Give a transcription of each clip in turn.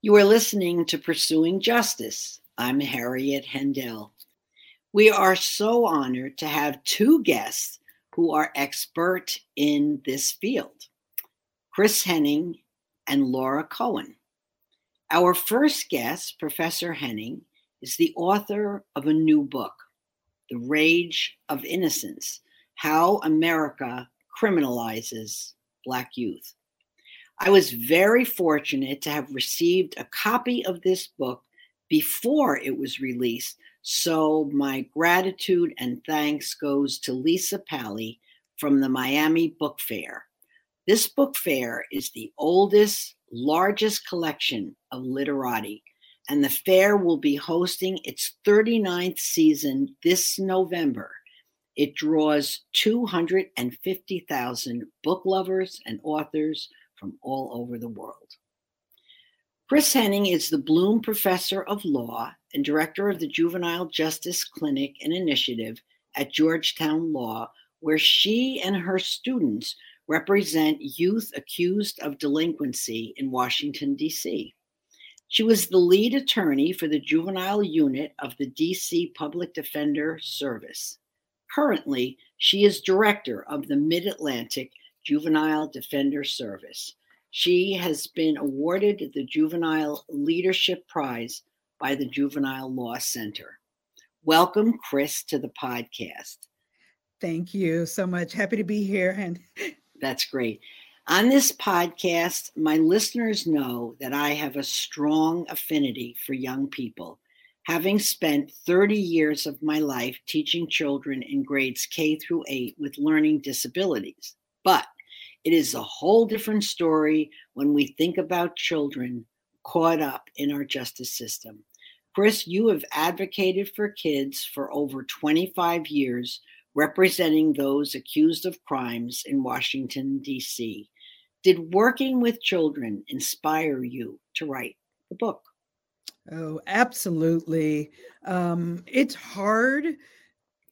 You are listening to Pursuing Justice. I'm Harriet Hendel. We are so honored to have two guests who are expert in this field Chris Henning and Laura Cohen. Our first guest, Professor Henning, is the author of a new book, The Rage of Innocence How America Criminalizes Black Youth. I was very fortunate to have received a copy of this book before it was released. So my gratitude and thanks goes to Lisa Pally from the Miami Book Fair. This book fair is the oldest, largest collection of literati, and the fair will be hosting its 39th season this November. It draws 250,000 book lovers and authors from all over the world. Chris Henning is the Blume Professor of Law and Director of the Juvenile Justice Clinic and Initiative at Georgetown Law, where she and her students represent youth accused of delinquency in Washington, D.C. She was the lead attorney for the juvenile unit of the D.C. Public Defender Service. Currently, she is director of the Mid Atlantic Juvenile Defender Service. She has been awarded the Juvenile Leadership Prize by the Juvenile Law Center. Welcome, Chris, to the podcast. Thank you so much. Happy to be here. And that's great. On this podcast, my listeners know that I have a strong affinity for young people, having spent 30 years of my life teaching children in grades K through 8 with learning disabilities. But it is a whole different story when we think about children caught up in our justice system. Chris, you have advocated for kids for over 25 years, representing those accused of crimes in Washington, D.C. Did working with children inspire you to write the book? Oh, absolutely. Um, it's hard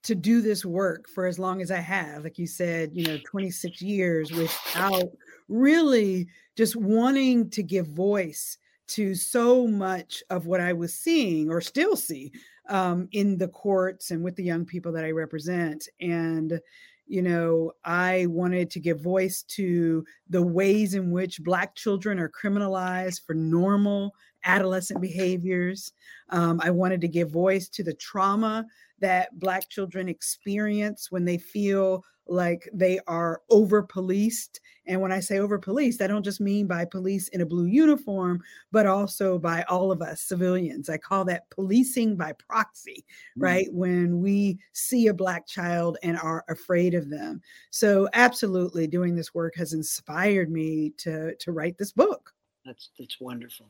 to do this work for as long as I have, like you said, you know, 26 years without really just wanting to give voice to so much of what I was seeing or still see um, in the courts and with the young people that I represent. And, you know, I wanted to give voice to the ways in which Black children are criminalized for normal adolescent behaviors. Um, I wanted to give voice to the trauma that Black children experience when they feel like they are over policed. And when I say over policed, I don't just mean by police in a blue uniform, but also by all of us civilians. I call that policing by proxy, mm-hmm. right? When we see a Black child and are afraid of them. So, absolutely, doing this work has inspired me to, to write this book. That's that's wonderful.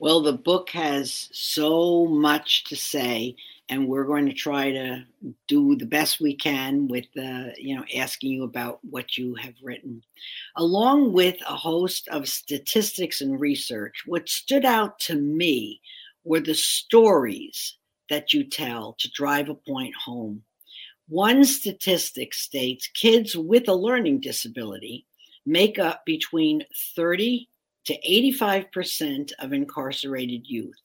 Well, the book has so much to say, and we're going to try to do the best we can with uh, you know asking you about what you have written, along with a host of statistics and research. What stood out to me were the stories that you tell to drive a point home. One statistic states kids with a learning disability make up between 30 to 85% of incarcerated youth.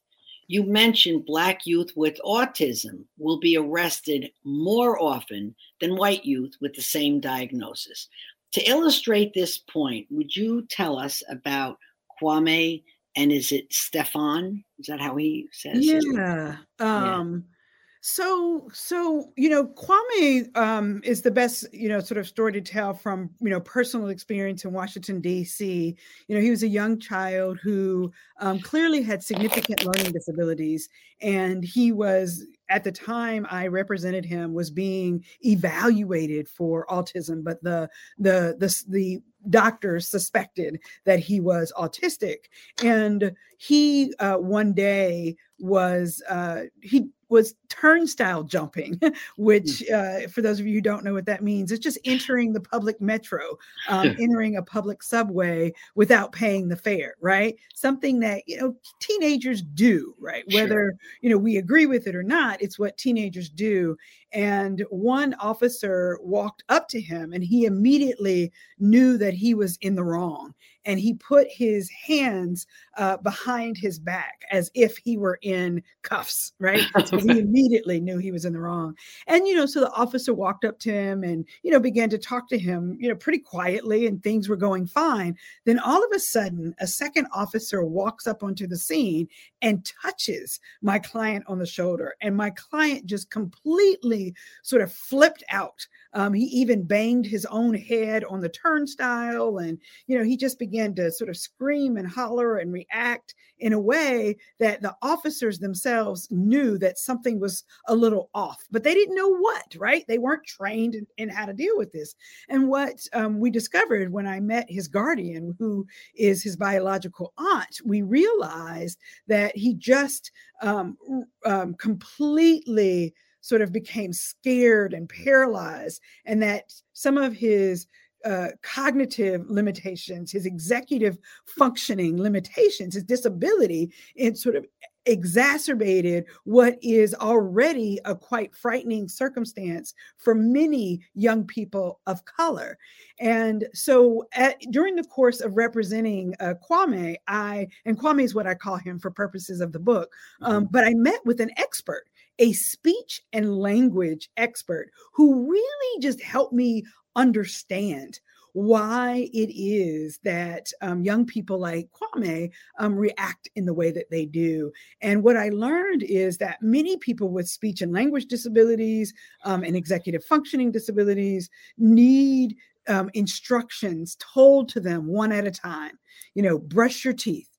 You mentioned Black youth with autism will be arrested more often than white youth with the same diagnosis. To illustrate this point, would you tell us about Kwame and is it Stefan? Is that how he says? Yeah. Um, yeah so, so you know, Kwame um, is the best, you know, sort of story to tell from you know personal experience in Washington D.C. You know, he was a young child who um, clearly had significant learning disabilities, and he was at the time I represented him was being evaluated for autism, but the the the the doctors suspected that he was autistic, and he uh, one day was uh, he was turnstile jumping, which, hmm. uh, for those of you who don't know what that means, it's just entering the public metro, um, entering a public subway without paying the fare, right? Something that, you know, teenagers do, right? Whether, sure. you know, we agree with it or not, it's what teenagers do. And one officer walked up to him and he immediately knew that he was in the wrong and he put his hands uh, behind his back as if he were in cuffs, right? So he immediately knew he was in the wrong. And, you know, so the officer walked up to him and, you know, began to talk to him, you know, pretty quietly and things were going fine. Then all of a sudden, a second officer walks up onto the scene and touches my client on the shoulder. And my client just completely sort of flipped out. Um, he even banged his own head on the turnstile. And, you know, he just began to sort of scream and holler and react in a way that the officers themselves knew that something was a little off, but they didn't know what, right? They weren't trained in, in how to deal with this. And what um, we discovered when I met his guardian, who is his biological aunt, we realized that he just um, um, completely sort of became scared and paralyzed, and that some of his uh, cognitive limitations, his executive functioning limitations, his disability, it sort of exacerbated what is already a quite frightening circumstance for many young people of color. And so, at, during the course of representing uh, Kwame, I, and Kwame is what I call him for purposes of the book, um, mm-hmm. but I met with an expert a speech and language expert who really just helped me understand why it is that um, young people like Kwame um, react in the way that they do. And what I learned is that many people with speech and language disabilities um, and executive functioning disabilities need um, instructions told to them one at a time. You know, brush your teeth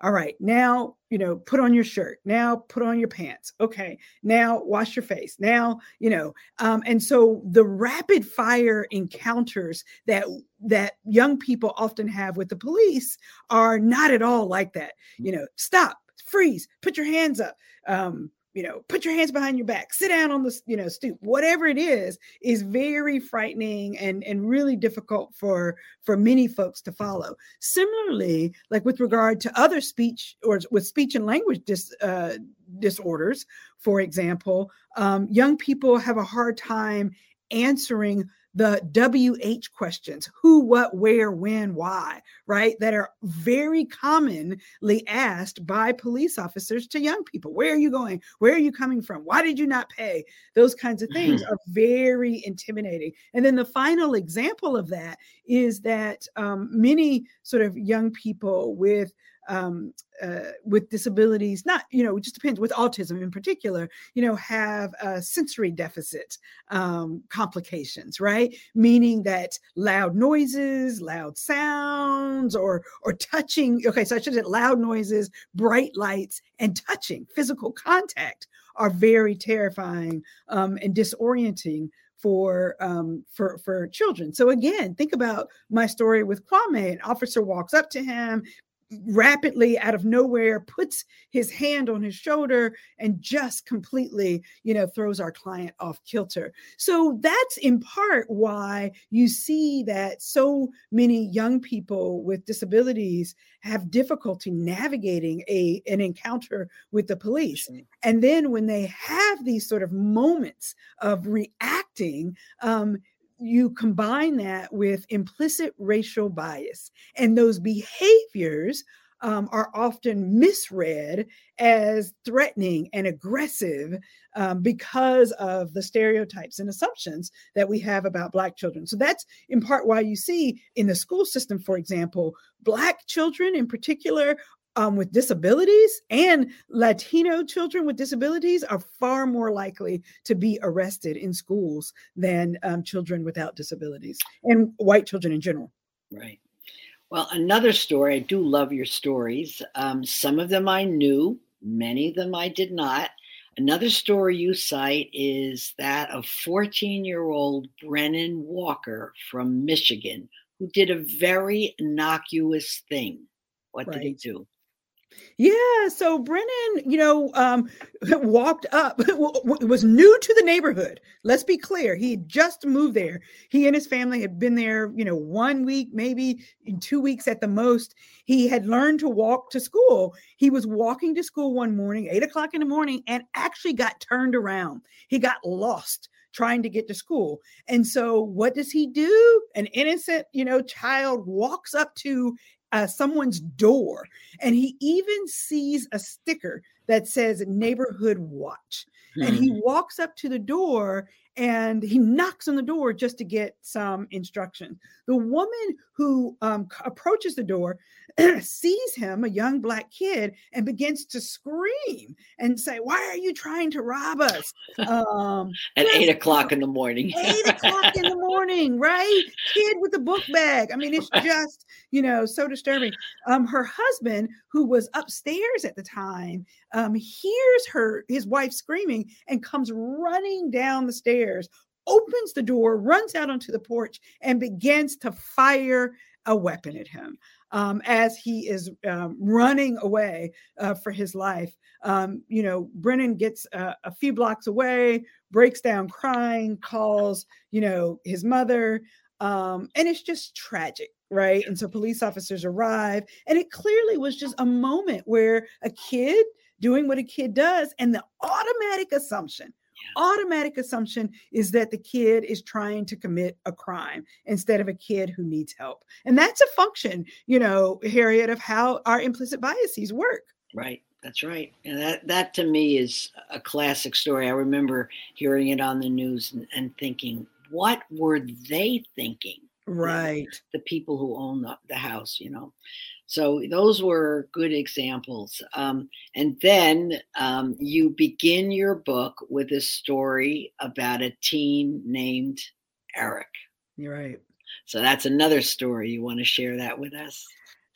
all right, now, you know, put on your shirt. Now, put on your pants. Okay, now wash your face. Now, you know, um, and so the rapid fire encounters that that young people often have with the police are not at all like that. You know, stop, freeze, put your hands up. Um, you know, put your hands behind your back, sit down on the, you know, stoop, whatever it is, is very frightening and, and really difficult for, for many folks to follow. Similarly, like with regard to other speech or with speech and language dis, uh, disorders, for example, um, young people have a hard time answering the WH questions who, what, where, when, why, right? That are very commonly asked by police officers to young people. Where are you going? Where are you coming from? Why did you not pay? Those kinds of things are very intimidating. And then the final example of that is that um, many sort of young people with um, uh, with disabilities, not, you know, it just depends with autism in particular, you know, have uh, sensory deficit um, complications, right? Meaning that loud noises, loud sounds, or or touching. Okay, so I should say loud noises, bright lights, and touching, physical contact are very terrifying um, and disorienting for um, for for children. So again, think about my story with Kwame. An officer walks up to him, rapidly out of nowhere puts his hand on his shoulder and just completely you know throws our client off kilter. So that's in part why you see that so many young people with disabilities have difficulty navigating a an encounter with the police. and then when they have these sort of moments of reacting um, you combine that with implicit racial bias, and those behaviors um, are often misread as threatening and aggressive um, because of the stereotypes and assumptions that we have about Black children. So that's in part why you see in the school system, for example, Black children in particular um, with disabilities and Latino children with disabilities are far more likely to be arrested in schools than um, children without disabilities and white children in general. Right. Well, another story, I do love your stories. Um, some of them I knew, many of them I did not. Another story you cite is that of 14 year old Brennan Walker from Michigan, who did a very innocuous thing. What right. did he do? Yeah, so Brennan, you know, um, walked up, was new to the neighborhood. Let's be clear. He just moved there. He and his family had been there, you know, one week, maybe in two weeks at the most. He had learned to walk to school. He was walking to school one morning, eight o'clock in the morning, and actually got turned around. He got lost trying to get to school. And so what does he do? An innocent, you know, child walks up to uh, someone's door and he even sees a sticker that says neighborhood watch mm-hmm. and he hmm. walks up to the door and he knocks on the door just to get some instruction. The woman who um, approaches the door sees him, a young black kid, and begins to scream and say, Why are you trying to rob us? Um, At eight o'clock in the morning. eight o'clock in the morning, right? Kid with the book bag. I mean, it's just, you know, so disturbing. Um, her husband, who was upstairs at the time, um, hears her, his wife screaming, and comes running down the stairs, opens the door, runs out onto the porch, and begins to fire a weapon at him um, as he is um, running away uh, for his life. Um, you know, Brennan gets uh, a few blocks away, breaks down crying, calls, you know, his mother. Um, and it's just tragic, right? And so police officers arrive, and it clearly was just a moment where a kid doing what a kid does, and the automatic assumption automatic assumption is that the kid is trying to commit a crime instead of a kid who needs help. And that's a function, you know, Harriet, of how our implicit biases work. Right. That's right. And that, that to me is a classic story. I remember hearing it on the news and, and thinking, what were they thinking? Right. The, the people who own the, the house, you know. So those were good examples. Um, and then um, you begin your book with a story about a teen named Eric. You're right. So that's another story. You want to share that with us?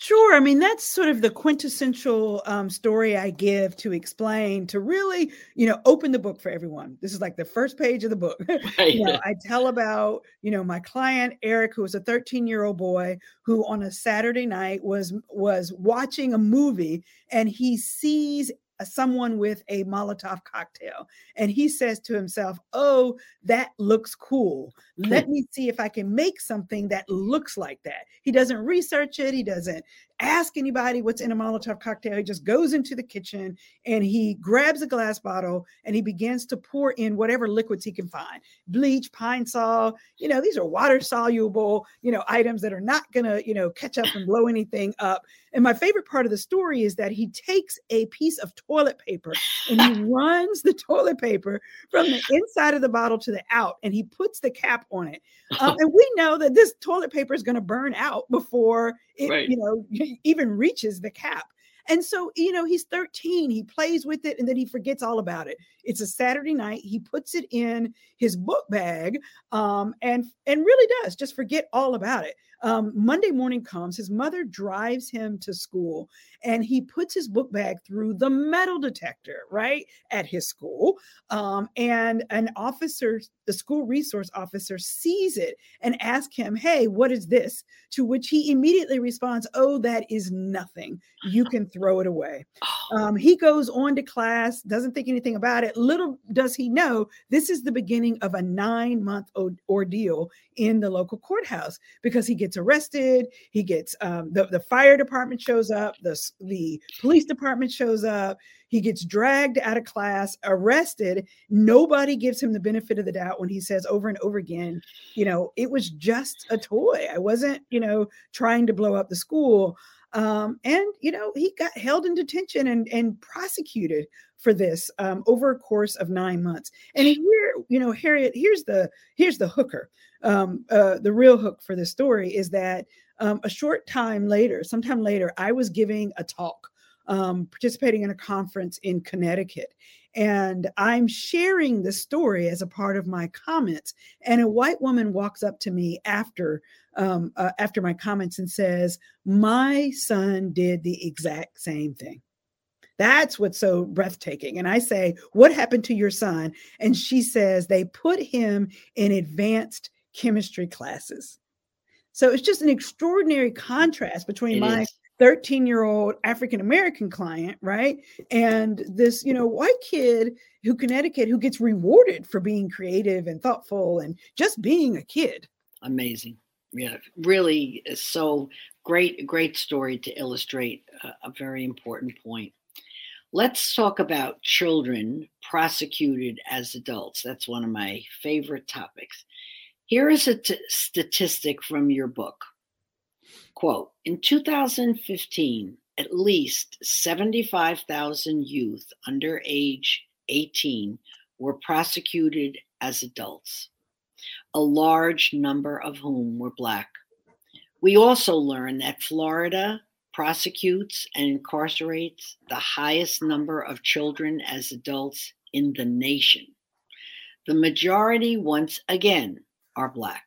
Sure. I mean, that's sort of the quintessential um, story I give to explain, to really, you know, open the book for everyone. This is like the first page of the book. Right. you know, I tell about, you know, my client Eric, who was a 13 year old boy who on a Saturday night was was watching a movie and he sees someone with a Molotov cocktail. And he says to himself, Oh, that looks cool. Hmm. Let me see if I can make something that looks like that. He doesn't research it, he doesn't ask anybody what's in a Molotov cocktail. He just goes into the kitchen and he grabs a glass bottle and he begins to pour in whatever liquids he can find bleach, pine sol. You know, these are water soluble, you know, items that are not going to, you know, catch up and blow anything up. And my favorite part of the story is that he takes a piece of toilet paper and he runs the toilet paper from the inside of the bottle to the out and he puts the cap on it. Um, and we know that this toilet paper is going to burn out before it, right. you know, even reaches the cap. And so, you know, he's 13, he plays with it and then he forgets all about it. It's a Saturday night. He puts it in his book bag um, and and really does just forget all about it. Um, Monday morning comes, his mother drives him to school, and he puts his book bag through the metal detector, right, at his school. Um, and an officer, the school resource officer, sees it and asks him, Hey, what is this? To which he immediately responds, Oh, that is nothing. You can throw it away. Oh. Um, he goes on to class, doesn't think anything about it. Little does he know, this is the beginning of a nine month ordeal in the local courthouse because he gets arrested. He gets um, the, the fire department shows up, the, the police department shows up. He gets dragged out of class, arrested. Nobody gives him the benefit of the doubt when he says over and over again, you know, it was just a toy. I wasn't, you know, trying to blow up the school. Um, and you know he got held in detention and and prosecuted for this um, over a course of nine months. And here, you know, Harriet, here's the here's the hooker. Um, uh, the real hook for this story is that um, a short time later, sometime later, I was giving a talk, um, participating in a conference in Connecticut, and I'm sharing the story as a part of my comments. And a white woman walks up to me after um, uh, after my comments and says, "My son did the exact same thing." That's what's so breathtaking. And I say, What happened to your son? And she says, They put him in advanced chemistry classes. So it's just an extraordinary contrast between it my 13 year old African American client, right? And this, you know, white kid who Connecticut who gets rewarded for being creative and thoughtful and just being a kid. Amazing. Yeah, really so great, great story to illustrate a, a very important point. Let's talk about children prosecuted as adults. That's one of my favorite topics. Here is a t- statistic from your book. Quote In 2015, at least 75,000 youth under age 18 were prosecuted as adults, a large number of whom were Black. We also learned that Florida prosecutes and incarcerates the highest number of children as adults in the nation. The majority, once again, are Black.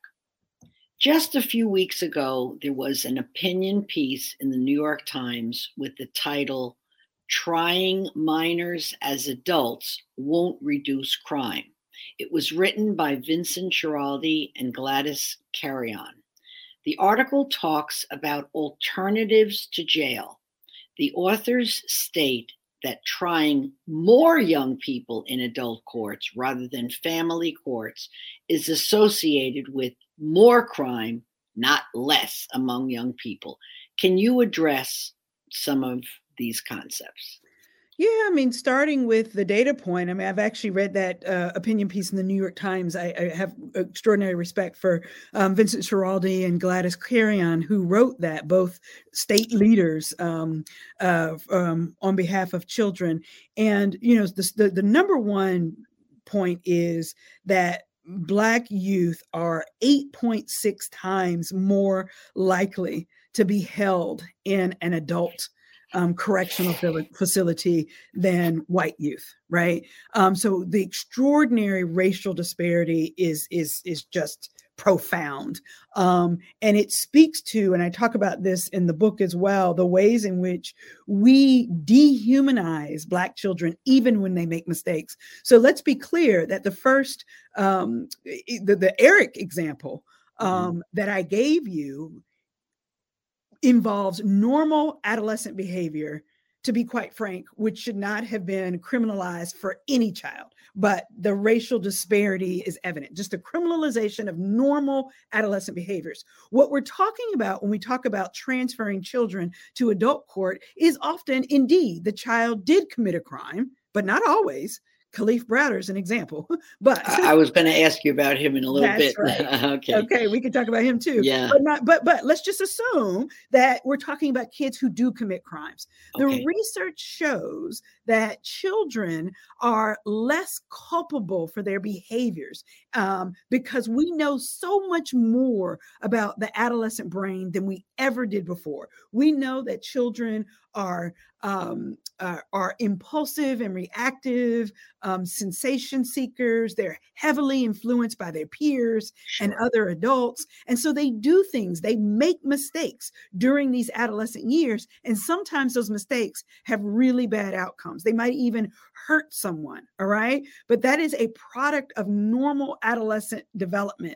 Just a few weeks ago, there was an opinion piece in the New York Times with the title, Trying Minors as Adults Won't Reduce Crime. It was written by Vincent Schiraldi and Gladys Carrion. The article talks about alternatives to jail. The authors state that trying more young people in adult courts rather than family courts is associated with more crime, not less, among young people. Can you address some of these concepts? Yeah, I mean, starting with the data point, I mean, I've actually read that uh, opinion piece in the New York Times. I, I have extraordinary respect for um, Vincent Schiraldi and Gladys Carrion, who wrote that, both state leaders um, uh, um, on behalf of children. And, you know, the, the, the number one point is that Black youth are 8.6 times more likely to be held in an adult um, correctional facility than white youth, right? Um, so the extraordinary racial disparity is is is just profound, um, and it speaks to, and I talk about this in the book as well, the ways in which we dehumanize Black children even when they make mistakes. So let's be clear that the first, um, the, the Eric example mm-hmm. um, that I gave you involves normal adolescent behavior to be quite frank, which should not have been criminalized for any child. But the racial disparity is evident, just a criminalization of normal adolescent behaviors. What we're talking about when we talk about transferring children to adult court is often indeed the child did commit a crime, but not always. Kalief Browder is an example. But I, was going to ask you about him in a little bit. Right. okay. Okay, we could talk about him too. Yeah. But not but but let's just assume that we're talking about kids who do commit crimes. The okay. research shows that children are less culpable for their behaviors um, because we know so much more about the adolescent brain than we ever did before. We know that children are um, uh, are impulsive and reactive, um, sensation seekers. They're heavily influenced by their peers sure. and other adults, and so they do things. They make mistakes during these adolescent years, and sometimes those mistakes have really bad outcomes. They might even hurt someone. All right, but that is a product of normal adolescent development.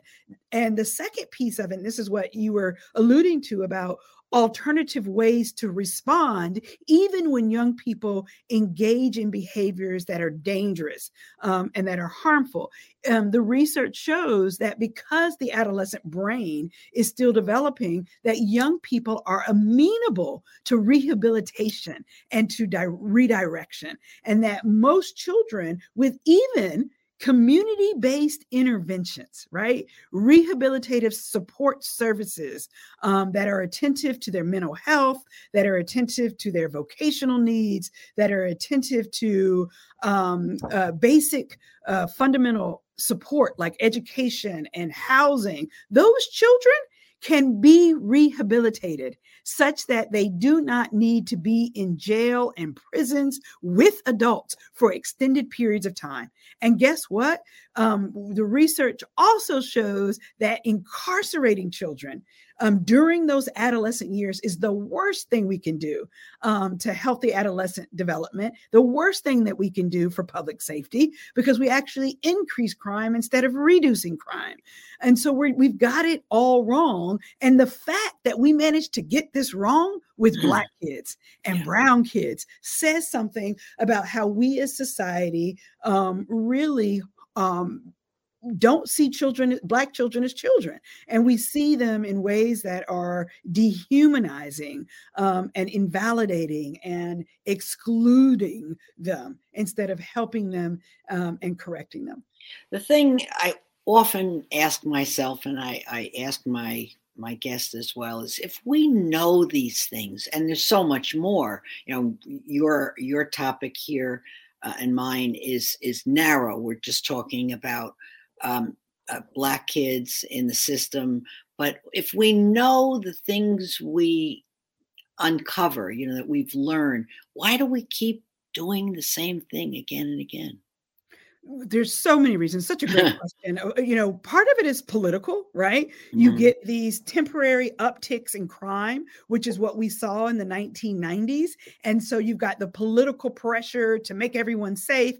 And the second piece of it, this is what you were alluding to about alternative ways to respond, even when young people engage in behaviors that are dangerous um, and that are harmful. Um, the research shows that because the adolescent brain is still developing, that young people are amenable to rehabilitation and to di- redirection, and that most children with even community based interventions, right? Rehabilitative support services um, that are attentive to their mental health, that are attentive to their vocational needs, that are attentive to um, uh, basic uh, fundamental support like education and housing. Those children can be rehabilitated such that they do not need to be in jail and prisons with adults for extended periods of time. And guess what? Um, the research also shows that incarcerating children um, during those adolescent years is the worst thing we can do um, to healthy adolescent development, the worst thing that we can do for public safety, because we actually increase crime instead of reducing crime. And so we have got it all wrong. And the fact that we managed to get this wrong with mm-hmm. Black kids and yeah. Brown kids says something about how we as society um, really um, don't see children, Black children, as children. And we see them in ways that are dehumanizing um, and invalidating and excluding them instead of helping them um, and correcting them. The thing I often ask myself, and I, I ask my my guest as well is if we know these things and there's so much more you know your your topic here uh, and mine is is narrow we're just talking about um, uh, black kids in the system. But if we know the things we uncover you know that we've learned why do we keep doing the same thing again and again? There's so many reasons. Such a great question. Uh, you know part of it is political right? Mm-hmm. you get these temporary upticks in crime which is what we saw in the 1990s and so you've got the political pressure to make everyone safe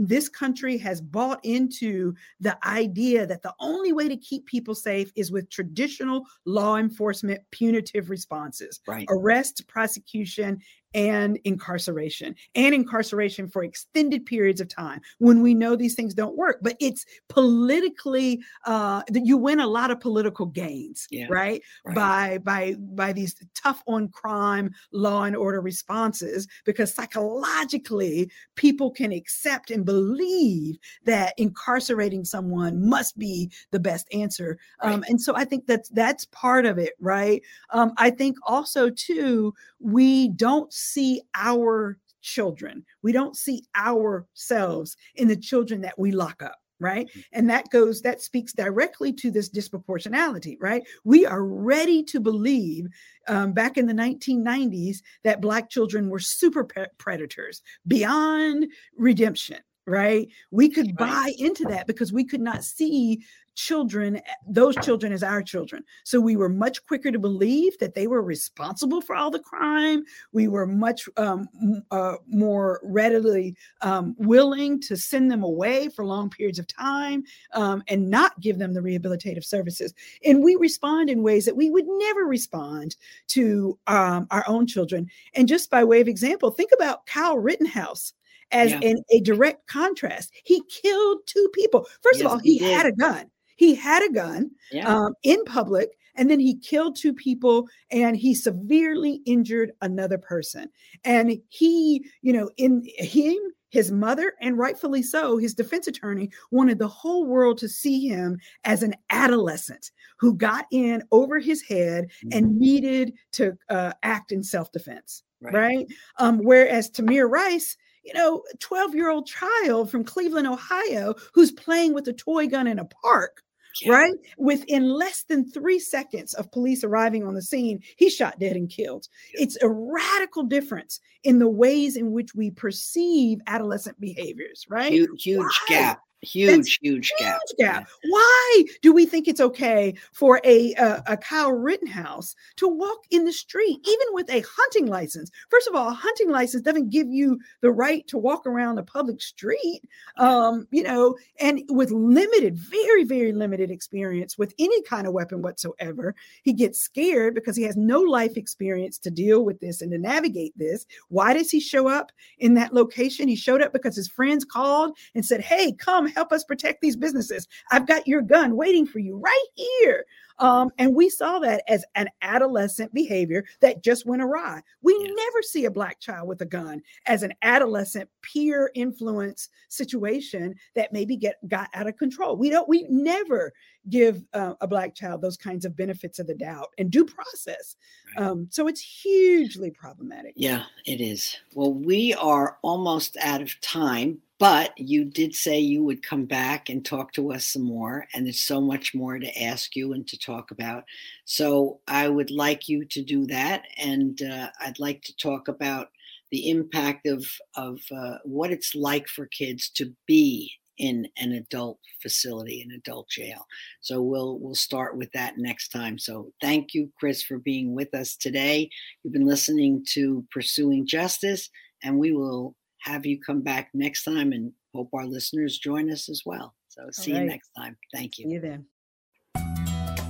this country has bought into the idea that the only way to keep people safe is with traditional law enforcement punitive responses right. arrest prosecution and incarceration and incarceration for extended periods of time when we know these things don't work. But it's politically uh that you win a lot of political gains yeah, right? right. By by by these tough on crime law and order responses because psychologically people can accept and believe that incarcerating someone must be the best answer. Right. um and so i think that's that's part of it right? Um i think also too we don't see our children. We don't see ourselves in the children that we lock up right mm. and that goes that speaks directly to this disproportionality right we are ready to believe um, back in the 1990s that black children were super predators beyond redemption right we could buy into that because we could not see children, eh, those children as our children. So we were much quicker to believe that they were responsible for all the crime. We were much um, uh, more readily um, willing to send them away for long periods of time um, and not give them the rehabilitative services. And we respond in ways that we would never respond to um, our own children. And just by way of example, think about Kyle Rittenhouse as yeah. in a direct contrast. He killed two people. First yes, of all, he, he had a gun. He had a gun yeah. um, in public and then he killed two people and he severely injured another person. And he, you know, in him, his mother, and rightfully so, his defense attorney wanted the whole world to see him as an adolescent who got in over his head mm-hmm. and needed to uh, act in self defense. Right. right? Um, whereas Tamir Rice, you know, 12 year old child from Cleveland, Ohio, who's playing with a toy gun in a park, yeah. right? Within less than three seconds of police arriving on the scene, he's shot dead and killed. Yeah. It's a radical difference in the ways in which we perceive adolescent behaviors, right? Huge, huge gap huge huge gap. gap. why do we think it's okay for a, a a Kyle Rittenhouse to walk in the street even with a hunting license first of all a hunting license doesn't give you the right to walk around a public street um you know and with limited very very limited experience with any kind of weapon whatsoever he gets scared because he has no life experience to deal with this and to navigate this why does he show up in that location he showed up because his friends called and said hey come help us protect these businesses. I've got your gun waiting for you right here. Um, and we saw that as an adolescent behavior that just went awry. We yes. never see a black child with a gun as an adolescent peer influence situation that maybe get got out of control. We don't. We never give uh, a black child those kinds of benefits of the doubt and due process. Right. Um, so it's hugely problematic. Yeah, it is. Well, we are almost out of time. But you did say you would come back and talk to us some more, and there's so much more to ask you and to talk about. So I would like you to do that, and uh, I'd like to talk about the impact of of uh, what it's like for kids to be in an adult facility, an adult jail. So we'll we'll start with that next time. So thank you, Chris, for being with us today. You've been listening to Pursuing Justice, and we will have you come back next time and hope our listeners join us as well. So see right. you next time. Thank you. See you then.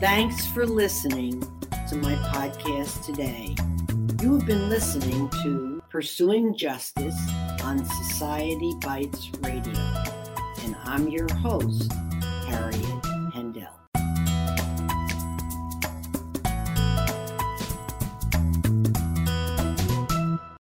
Thanks for listening to my podcast today. You have been listening to Pursuing Justice on Society Bites Radio, and I'm your host, Harriet